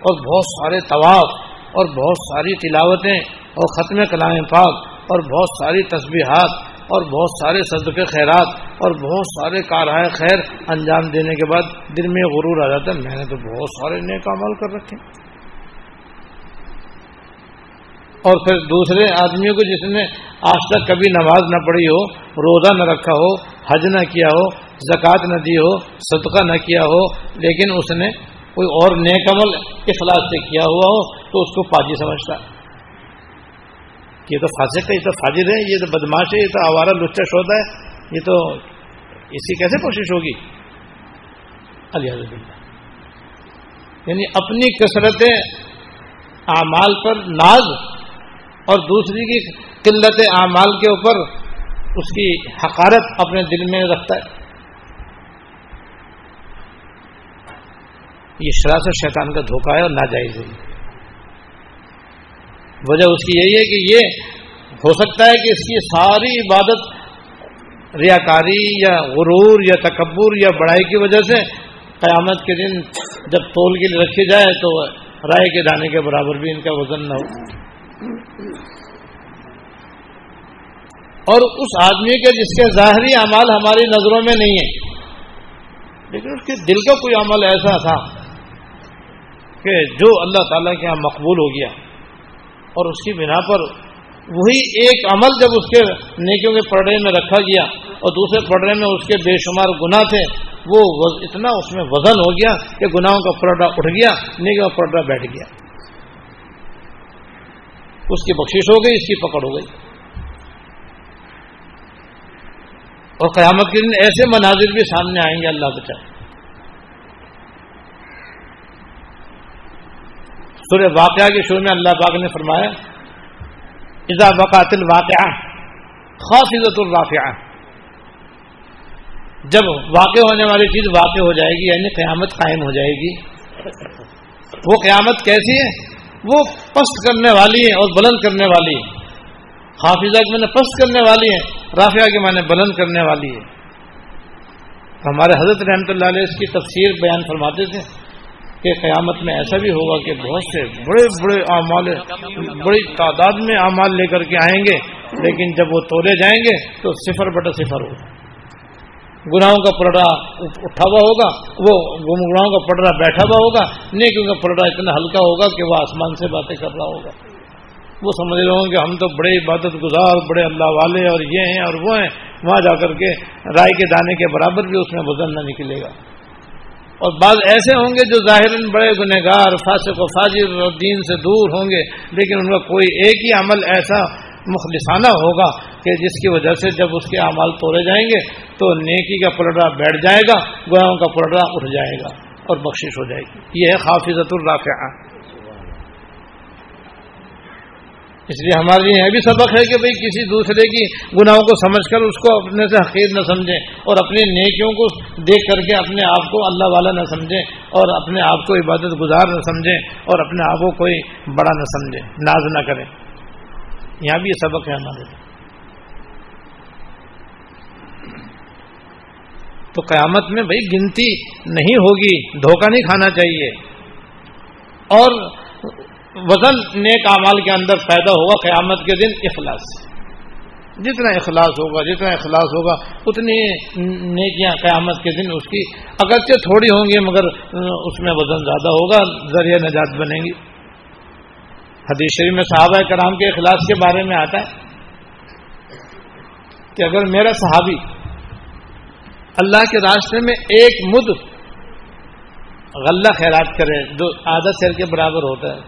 A: اور بہت سارے طواف، اور بہت ساری تلاوتیں، اور ختم کلام پاک، اور بہت ساری تسبیحات، اور بہت سارے صدق خیرات، اور بہت سارے کارہائے خیر انجام دینے کے بعد دل میں غرور آ جاتا ہے۔ میں نے تو بہت سارے نیک عمل کر رکھے۔ اور پھر دوسرے آدمیوں کو جس نے آج تک کبھی نماز نہ پڑھی ہو، روزہ نہ رکھا ہو، حج نہ کیا ہو، زکوٰۃ نہ دی ہو، صدقہ نہ کیا ہو، لیکن اس نے کوئی اور نیک عمل اخلاص سے کیا ہوا ہو، تو اس کو پاجی سمجھتا۔ ہے یہ تو فاسق ہے، یہ تو فاجر ہے، یہ تو بدماش ہے، یہ تو آوارہ لچا شودا ہے، یہ تو اس کی کیسے کوشش ہوگی؟ اللہ یعنی اپنی کثرت اعمال پر ناز اور دوسری کی قلت اعمال کے اوپر اس کی حقارت اپنے دل میں رکھتا ہے۔ یہ شراثت شیطان کا دھوکہ ہے اور ناجائز ہے۔ وجہ اس کی یہی ہے کہ یہ ہو سکتا ہے کہ اس کی ساری عبادت ریاکاری یا غرور یا تکبر یا بڑائی کی وجہ سے قیامت کے دن جب تول کے لیے رکھی جائے تو رائے کے دانے کے برابر بھی ان کا وزن نہ ہو۔ اور اس آدمی کے جس کے ظاہری اعمال ہماری نظروں میں نہیں ہے لیکن اس کے دل کا کوئی عمل ایسا تھا کہ جو اللہ تعالیٰ کے یہاں مقبول ہو گیا اور اس کی بنا پر وہی ایک عمل جب اس کے نیکیوں کے پڑھے میں رکھا گیا اور دوسرے پڑھے میں اس کے بے شمار گناہ تھے، وہ اتنا اس میں وزن ہو گیا کہ گناہوں کا پرڈا اٹھ گیا، نیکیوں کا پرڈا بیٹھ گیا۔ اس کی بخشش ہو گئی، اس کی پکڑ ہو گئی۔ اور قیامت کے دن ایسے مناظر بھی سامنے آئیں گے اللہ بچائے سورہ واقعہ کے شروع میں اللہ پاک نے فرمایا، اذا وقات الواقعہ خاص عزت الرافعہ جب واقع ہونے والی چیز واقع ہو جائے گی یعنی قیامت قائم ہو جائے گی، وہ قیامت کیسی ہے؟ وہ پست کرنے والی ہے اور بلند کرنے والی ہے حافظہ کے معنی پست کرنے والی ہے رافعہ کے معنی بلند کرنے والی ہے ہمارے حضرت رحمۃ اللہ علیہ اس کی تفسیر بیان فرماتے تھے کہ قیامت میں ایسا بھی ہوگا کہ بہت سے بڑے بڑے اعمال، بڑی تعداد میں اعمال لے کر کے آئیں گے، لیکن جب وہ تولے جائیں گے تو صفر بٹا صفر ہوگا۔ گناہوں کا پلڑا اٹھا ہوا ہوگا، وہ گناہوں کا پلڑا بیٹھا ہوا ہوگا، نیکیوں کا پلڑا اتنا ہلکا ہوگا کہ وہ آسمان سے باتیں کر رہا ہوگا۔ وہ سمجھ رہے ہوں کہ ہم تو بڑے عبادت گزار، بڑے اللہ والے اور یہ ہیں اور وہ ہیں۔ وہاں جا کر کے رائے کے دانے کے برابر بھی اس میں وزن نہ نکلے گا۔ اور بعض ایسے ہوں گے جو ظاہر بڑے گنہ گار فاسق و فاجر اور دین سے دور ہوں گے، لیکن ان کا کوئی ایک ہی عمل ایسا مخلصانہ ہوگا کہ جس کی وجہ سے جب اس کے اعمال توڑے جائیں گے تو نیکی کا پلڑا بیٹھ جائے گا، گناہوں کا پلڑا اٹھ جائے گا اور بخشش ہو جائے گی۔ یہ ہے حافظت الرافعہ۔ اس لیے ہمارے لیے یہ بھی سبق ہے کہ بھئی کسی دوسرے کی گناہوں کو سمجھ کر اس کو اپنے سے حقیر نہ سمجھیں اور اپنی نیکیوں کو دیکھ کر کے اپنے آپ کو اللہ والا نہ سمجھیں اور اپنے آپ کو عبادت گزار نہ سمجھیں اور اپنے آپ کو کوئی بڑا نہ سمجھیں۔ ناز نہ کریں۔ یہاں بھی یہ سبق ہے ہمارے لیے۔ تو قیامت میں بھائی گنتی نہیں ہوگی، دھوکہ نہیں کھانا چاہیے۔ اور وزن نیک اعمال کے اندر پیدا ہوگا قیامت کے دن، اخلاص۔ جتنا اخلاص ہوگا، جتنا اخلاص ہوگا، اتنی نیکیاں قیامت کے دن اس کی۔ اگرچہ تھوڑی ہوں گی، مگر اس میں وزن زیادہ ہوگا، ذریعہ نجات بنے گی۔ حدیث شریف میں صحابہ کرام کے اخلاص کے بارے میں آتا ہے کہ اگر میرا صحابی اللہ کے راستے میں ایک مد غلہ خیرات کرے جو آدھا سیر کے برابر ہوتا ہے،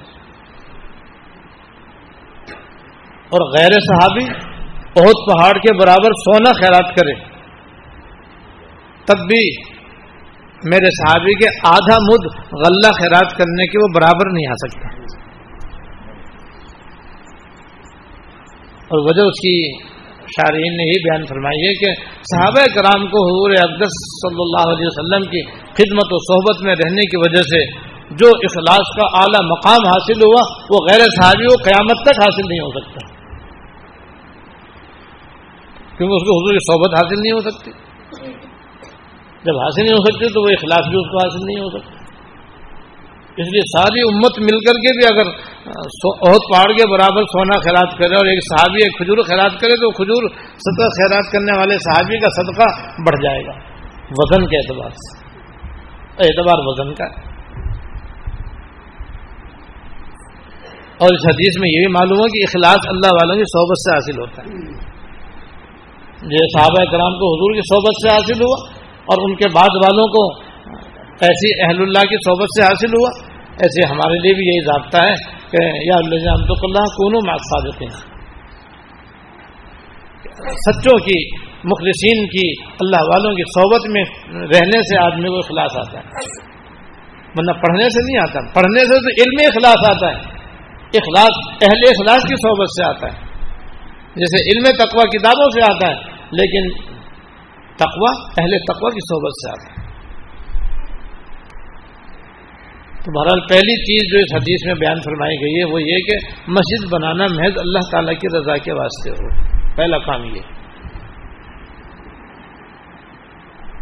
A: اور غیر صحابی بہت پہاڑ کے برابر سونا خیرات کرے، تب بھی میرے صحابی کے آدھا مد غلہ خیرات کرنے کے وہ برابر نہیں آ سکتا۔ اور وجہ اس کی شارحین نے ہی بیان فرمائی ہے کہ صحابہ کرام کو حضور اقدس صلی اللہ علیہ وسلم کی خدمت و صحبت میں رہنے کی وجہ سے جو اخلاص کا اعلیٰ مقام حاصل ہوا، وہ غیر صحابی وہ قیامت تک حاصل نہیں ہو سکتا۔ کیونکہ اس کو حضور کی صحبت حاصل نہیں ہو سکتی۔ جب حاصل نہیں ہو سکتی تو وہ اخلاص بھی اس کو حاصل نہیں ہو سکتا۔ اس لیے ساری امت مل کر کے بھی اگر بہت پہاڑ کے برابر سونا خیرات کرے اور ایک صحابی ایک کھجور خیرات کرے تو کھجور صدقہ خیرات کرنے والے صحابی کا صدقہ بڑھ جائے گا۔ وزن کے اعتبار سے۔ اعتبار وزن کا۔ اور اس حدیث میں یہ بھی معلوم ہے کہ اخلاص اللہ والوں کی صحبت سے حاصل ہوتا ہے۔ یہ صحابہ کرام کو حضور کی صحبت سے حاصل ہوا اور ان کے بعد والوں کو ایسی اہل اللہ کی صحبت سے حاصل ہوا۔ ایسے ہمارے لیے بھی یہی ضابطہ ہے کہ یا اللہ اللہ کونوں میں ہیں سچوں کی، مخلصین کی، اللہ والوں کی صحبت میں رہنے سے آدمی کو اخلاص آتا ہے۔ ورنہ پڑھنے سے نہیں آتا۔ پڑھنے سے تو علم اخلاص آتا ہے۔ اخلاص، اہل اخلاص کی صحبت سے آتا ہے۔ جیسے علم تقوا کتابوں سے آتا ہے، لیکن تقوا اہل تقوا کی صحبت سے آتا ہے۔ تو بہرحال پہلی چیز جو اس حدیث میں بیان فرمائی گئی ہے وہ یہ کہ مسجد بنانا محض اللہ تعالیٰ کی رضا کے واسطے ہو۔ پہلا کام یہ۔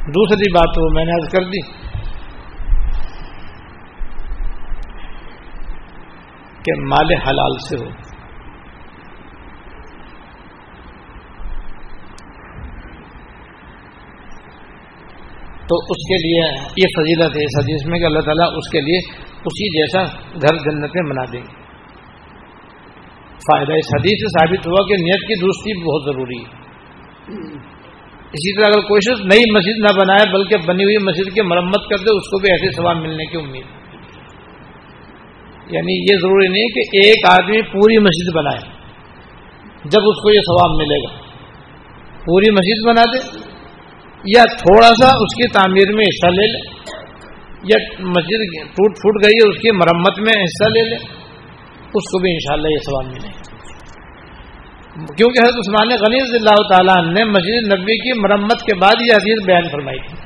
A: دوسری بات وہ میں نے عرض کر دی کہ مال حلال سے ہو۔ تو اس کے لیے یہ فضیلت ہے اس حدیث میں کہ اللہ تعالیٰ اس کے لیے اسی جیسا گھر جنت میں بنا دیں گے۔ فائدہ اس حدیث سے ثابت ہوا کہ نیت کی درستی بہت ضروری ہے۔ اسی طرح اگر کوشش نئی مسجد نہ بنائے بلکہ بنی ہوئی مسجد کی مرمت کر دے اس کو بھی ایسے ثواب ملنے کی امید۔ یعنی یہ ضروری نہیں کہ ایک آدمی پوری مسجد بنائے، جب اس کو یہ ثواب ملے گا۔ پوری مسجد بنا دے یا تھوڑا سا اس کی تعمیر میں حصہ لے لے، یا مسجد ٹوٹ پھوٹ گئی ہے، اس کی مرمت میں حصہ لے لے، اس کو بھی انشاءاللہ یہ سوال ملے کیونکہ حضرت عثمان غنی رضی اللہ تعالیٰ نے مسجد نبی کی مرمت کے بعد یہ حدیث بیان فرمائی تھی۔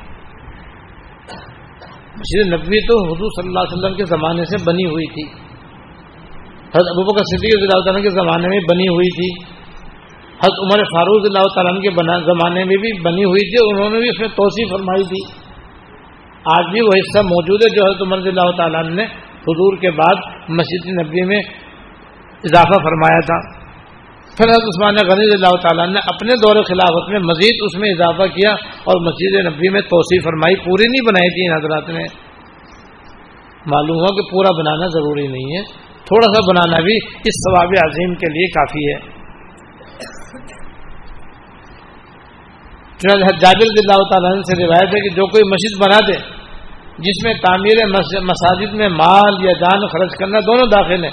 A: مسجد نبوی تو حضور صلی اللہ علیہ وسلم کے زمانے سے بنی ہوئی تھی۔ حضرت ابو بکر صدیق رضی اللہ تعالیٰ کے زمانے میں بنی ہوئی تھی۔ حضرت عمر فاروق اللہ تعالیٰ کے زمانے میں بھی بنی ہوئی تھی انہوں نے بھی اس میں توسیع فرمائی تھی۔ آج بھی وہ حصہ موجود ہے جو حضرت عمر اللہ تعالیٰ نے حضور کے بعد مسجد نبی میں اضافہ فرمایا تھا۔ پھر حضرت عثمان غنی اللہ تعالیٰ نے اپنے دور خلافت میں مزید اس میں اضافہ کیا اور مسجد نبی میں توسیع فرمائی۔ پوری نہیں بنائی تھی ان حضرات نے۔ معلوم ہوا کہ پورا بنانا ضروری نہیں ہے۔ تھوڑا سا بنانا بھی اس ثواب عظیم کے لیے کافی ہے۔ جابر اللہ تعالیٰ سے روایت ہے کہ جو کوئی مسجد بنا دے، جس میں تعمیر مساجد میں مال یا جان خرچ کرنا دونوں داخل ہیں۔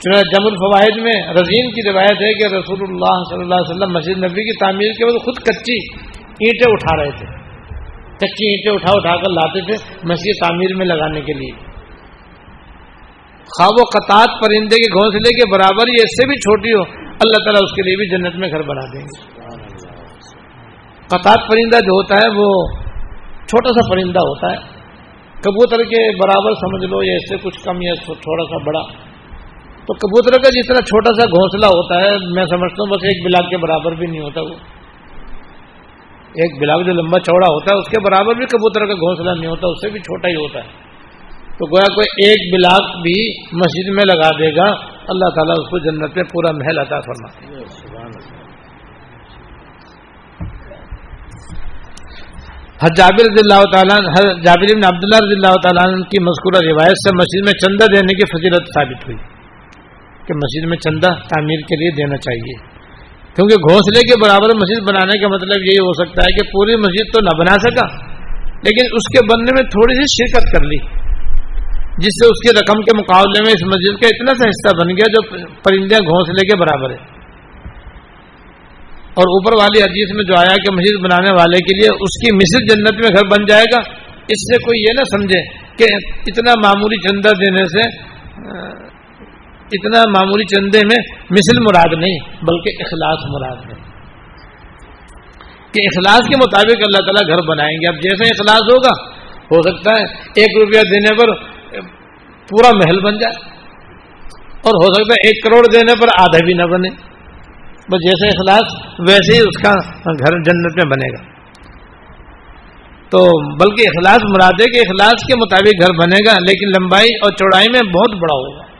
A: چنانچہ جم الفوائد میں رضین کی روایت ہے کہ رسول اللہ صلی اللہ علیہ وسلم مسجد نبی کی تعمیر کے بعد خود کچی اینٹیں اٹھا رہے تھے۔ کچی اینٹیں اٹھا اٹھا کر لاتے تھے مسجد تعمیر میں لگانے کے لیے۔ خواب و قطعات پرندے کے گھونسلے کے برابر یہ اس سے بھی چھوٹی ہو اللہ تعالیٰ اس کے لیے بھی جنت میں گھر بنا دیں گے۔ قطعات پرندہ جو ہوتا ہے وہ چھوٹا سا پرندہ ہوتا ہے۔ کبوتر کے برابر سمجھ لو یا اس سے کچھ کم یا تھوڑا سا بڑا۔ تو کبوتر کا جتنا چھوٹا سا گھونسلہ ہوتا ہے، میں سمجھتا ہوں بس ایک بلاک کے برابر بھی نہیں ہوتا وہ۔ ایک بلاک جو لمبا چوڑا ہوتا ہے، اس کے برابر بھی کبوتر کا گھونسلہ نہیں ہوتا، اس سے بھی چھوٹا ہی ہوتا ہے۔ تو گویا کوئی ایک بلاک بھی مسجد میں لگا دے گا، اللہ تعالیٰ اس کو جنت میں پورا محل عطا فرما جابر رضی اللہ تعالیٰ جابر بن عبداللہ رضی اللہ تعالیٰ کی مذکورہ روایت سے مسجد میں چندہ دینے کی فضیلت ثابت ہوئی کہ مسجد میں چندہ تعمیر کے لیے دینا چاہیے۔ کیونکہ گھونسلے کے برابر مسجد بنانے کا مطلب یہی ہو سکتا ہے کہ پوری مسجد تو نہ بنا سکا، لیکن اس کے بننے میں تھوڑی سی شرکت کر لی، جس سے اس کی رقم کے مقابلے میں اس مسجد کا اتنا سا حصہ بن گیا جو پرندے گھونسلے کے برابر ہے۔ اور اوپر والی حدیث میں جو آیا کہ مسجد بنانے والے کے لیے اس کی مسجد جنت میں گھر بن جائے گا، اس سے کوئی یہ نہ سمجھے کہ اتنا معمولی چندہ دینے سے اتنا معمولی چندے میں مثل مراد نہیں، بلکہ اخلاص مراد ہے۔ کہ اخلاص کے مطابق اللہ تعالیٰ گھر بنائیں گے۔ اب جیسے اخلاص ہوگا، ہو سکتا ہے ایک روپیہ دینے پر پورا محل بن جائے، اور ہو سکتا ہے ایک کروڑ دینے پر آدھا بھی نہ بنے۔ بس جیسے اخلاص ویسے ہی اس کا گھر جنت میں بنے گا۔ تو بلکہ اخلاص مراد ہے کہ اخلاص کے مطابق گھر بنے گا، لیکن لمبائی اور چوڑائی میں بہت بڑا ہوگا۔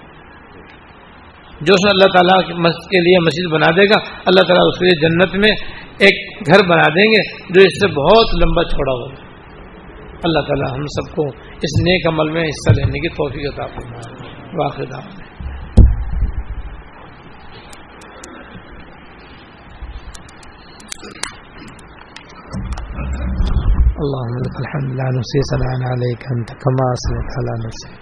A: جو اس اللہ تعالیٰ کے لیے مسجد بنا دے گا، اللہ تعالیٰ اس کے لیے جنت میں ایک گھر بنا دیں گے جو اس سے بہت لمبا چھوڑا ہوگا۔ اللہ تعالیٰ ہم سب کو اس نیک عمل میں حصہ لینے کی توفیق عطا فرمائے۔ واقع اللهم لك الحمد لا نحصي ثناء عليك انت كما اثنيت على نفسك.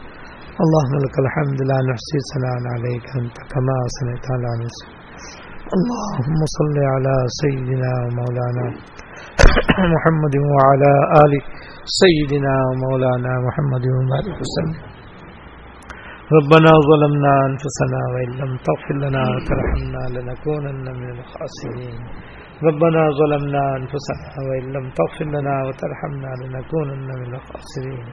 A: اللهم لك الحمد لا نحصي ثناء عليك أنت، كما أثنيت على نفسك. اللهم صل على سيدنا ومولانا محمد وعلى آل سيدنا ومولانا محمد وبارك وسلم ربنا ظلمنا أنفسنا وإن لم تغفر لنا وترحمنا لنكونن من الخاسرين. ربنا ظلمنا أنفسنا وإن لم تغفر لنا وترحمنا لنكونن من الخاسرين.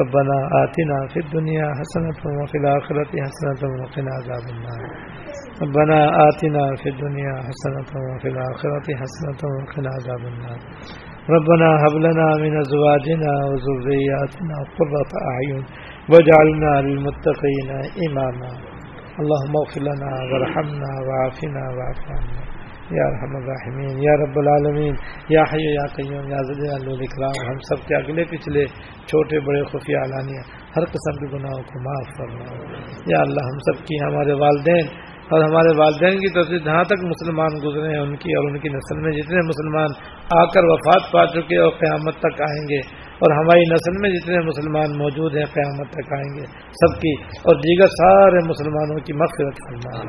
A: ربنا آتنا في الدنيا حسنة وفي الآخرة حسنة وقنا عذاب النار. ربنا آتنا في الدنيا حسنة وفي الآخرة حسنة وقنا عذاب النار. ربنا هب لنا من أزواجنا وذرياتنا قرة أعين واجعلنا للمتقين إماما. اللهم اغفر لنا وارحمنا وعافنا واعف عنا. یا رحم الرحمین، یا رب العالمین، یا حی یا قیوم، یا الاکرام، ہم سب کے اگلے پچھلے چھوٹے بڑے خفیہ علانیہ ہر قسم کے گناہوں کو معاف فرما۔ یا اللہ، ہم سب کی ہمارے والدین اور ہمارے والدین کی طرف سے جہاں تک مسلمان گزرے ہیں، ان کی اور ان کی نسل میں جتنے مسلمان آ کر وفات پا چکے اور قیامت تک آئیں گے اور ہماری نسل میں جتنے مسلمان موجود ہیں قیامت تک آئیں گے سب کی اور دیگر سارے مسلمانوں کی مغفرت فرما۔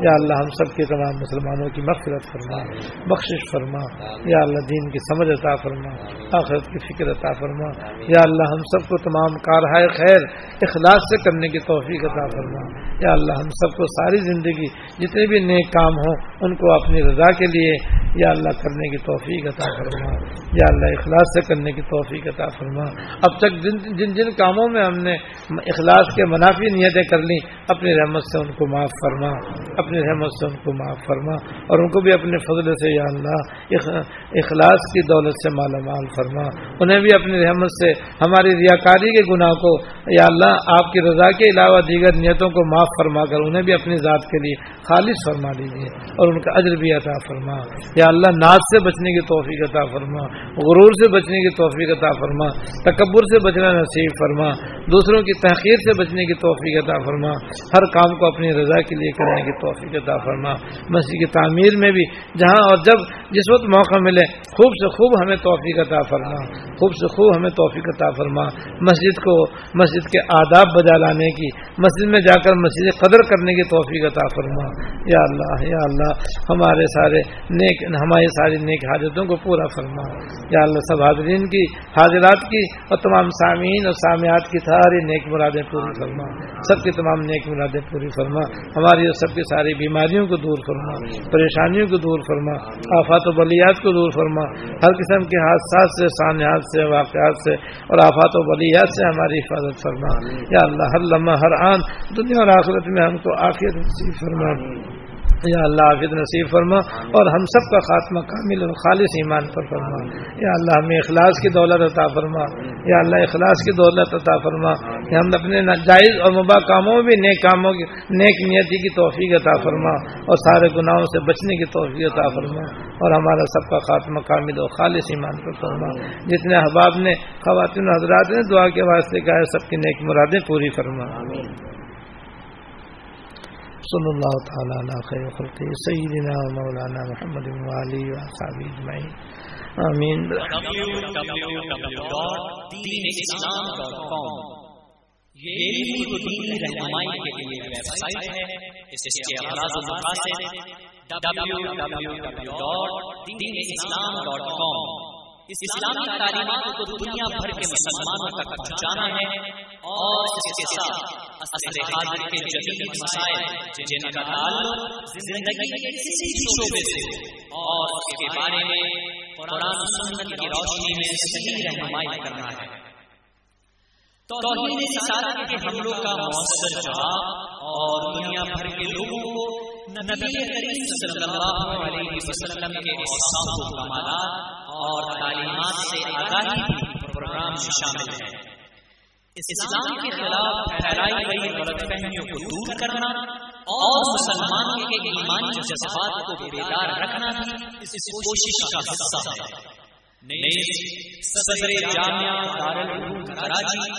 A: یا اللہ ہم سب کے تمام مسلمانوں کی مغفرت فرما بخشش فرما۔ یا اللہ دین کی سمجھ عطا فرما آخرت کی فکر عطا فرما۔ یا اللہ ہم سب کو تمام کارہائے خیر اخلاص سے کرنے کی توفیق عطا فرما۔ یا اللہ ہم سب کو ساری زندگی جتنے بھی نیک کام ہوں ان کو اپنی رضا کے لیے یا اللہ کرنے کی توفیق عطا فرما۔ یا اللہ اخلاص سے کرنے کی توفیق عطا فرما۔ اب تک جن جن جن کاموں میں ہم نے اخلاص کے منافی نیتیں کر لیں، اپنی رحمت سے ان کو معاف فرما، اپنی رحمت سے ان کو معاف فرما اور ان کو بھی اپنے فضل سے یا اللہ اخلاص کی دولت سے مالا مال فرما۔ انہیں بھی اپنی رحمت سے، ہماری ریاکاری کے گناہ کو یا اللہ آپ کی رضا کے علاوہ دیگر نیتوں کو معاف فرما کر انہیں بھی اپنی ذات کے لیے خالص فرما لیجیے اور ان کا اجر بھی عطا فرما۔ یا اللہ ناز سے بچنے کی توفیق عطا فرما، غرور سے بچنے کی توفیق عطا فرما فرما، تکبر سے بچنا نصیب فرما، دوسروں کی تحقیر سے بچنے کی توفیق عطا فرما، ہر کام کو اپنی رضا کے لیے کرنے کی توفیق عطا فرما۔ مسجد کی تعمیر میں بھی جہاں اور جب جس وقت موقع ملے، خوب سے خوب ہمیں توفیق عطا فرما۔ خوب سے خوب ہمیں توفیق عطا فرما۔ مسجد کو، مسجد کے آداب بجا لانے کی، مسجد میں جا کر مسجد قدر کرنے کی توفیق عطا فرما۔ یا اللہ یا اللہ، ہمارے سارے نیک، ہماری ساری نیک حاجتوں کو پورا فرما۔ یا اللہ، سب حاضرین کی حاضرات کی اور تمام سامعین اور سامعات کی ساری نیک مرادیں پوری فرما۔ سب کی تمام نیک مرادیں پوری فرما۔ ہماری اور سب کی ساری بیماریوں کو دور فرما۔ پریشانیوں کو دور فرما۔ آفات و بلیات کو دور فرما۔ ہر قسم کے حادثات سے سانحات سے، واقعات سے اور آفات و بلیات سے ہماری حفاظت فرما۔ یا اللہ، ہر لمحہ، ہر آن، دنیا اور آخرت میں ہم کو آخر نصیب فرما۔ یا اللہ عافیت نصیب فرما اور ہم سب کا خاتمہ کامل اور خالص ایمان پر فرما۔ یا اللہ ہمیں اخلاص کی دولت عطا فرما۔ یا اللہ اخلاص کی دولت عطا فرما۔ کہ ہم اپنے ناجائز اور مبا کاموں میں بھی نیک کاموں کی نیک نیتی کی توفیق عطا فرما اور سارے گناہوں سے بچنے کی توفیق عطا فرما اور ہمارا سب کا خاتمہ کامل اور خالص ایمان پر فرما۔ جتنے احباب نے خواتین حضرات نے دعا کے واسطے کہا ہے، سب کی نیک مرادیں پوری فرما۔ صلی اللہ تعالیٰ علی خیر خلق سیدنا مولانا محمد والی و صحابی اجمعین. آمین.
B: یہ دین رہنمائی کے لیے ویب سائٹ ہے، اس کے اغراض و مقاصد www.deenislam.com اس اسلامی تعلیمات کو دنیا بھر کے مسلمانوں تک پہنچانا ہے اور اس کے ساتھ اصل حاضر کے جدید مسائل جن کا تعلق زندگی کے کسی بھی شعبے سے اور اس کے بارے میں قرآن سنت کی روشنی میں صحیح رہنمائی کرنا ہے۔ توہین رسالت کے حملوں کا مؤثر جواب اور دنیا بھر کے لوگوں کو نبی کریم صلی اللہ علیہ وسلم کے اوصاف و کمالات اور تعلیمات سے آگاہی پروگرام میں شامل ہے۔ اسلام کے خلاف پھیلائی گئی غلط فہمیوں کو دور کرنا اور مسلمانوں کے ایمانی جذبات کو بیدار رکھنا بھی اس کوشش کا حصہ ہے۔ جی، صدر جامعہ دارالعلوم کراچی،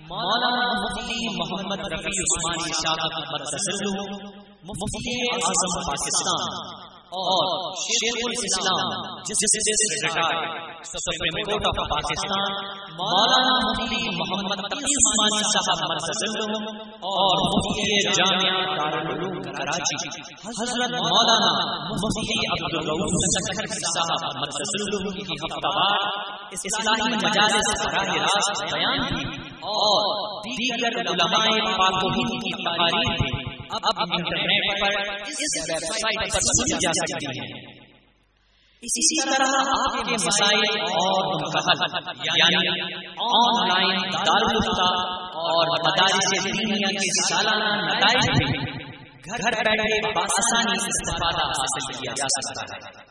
B: مولانا مفتی محمد رفیع عثمانی صاحب مفتی اعظم پاکستان۔ اور شیخ الاسلام justice retire supreme court of Pakistan, Maulana Mufti Muhammad Taqi Usmani صاحب مرکز اور مفتی جامعہ دارالعلوم کراچی، حضرت مولانا مفتی عبدالرؤوف سکھر صاحب مرکز کی ہفتہ وار اسلامی مجالس براہ راست بیان بھی اور دیگر علماء پاک و ہند کی تقاریر بھی اب انٹرنیٹ پر اس ویب سائٹ پر سنی جا سکتی ہیں اسی طرح آپ کے مسائل اور منتخب یعنی آن لائن دارالفتا اور مدارس دینیا کے سالانہ نتائج بھی گھر بیٹھے بآسانی استفادہ حاصل کیا جا سکتا ہے۔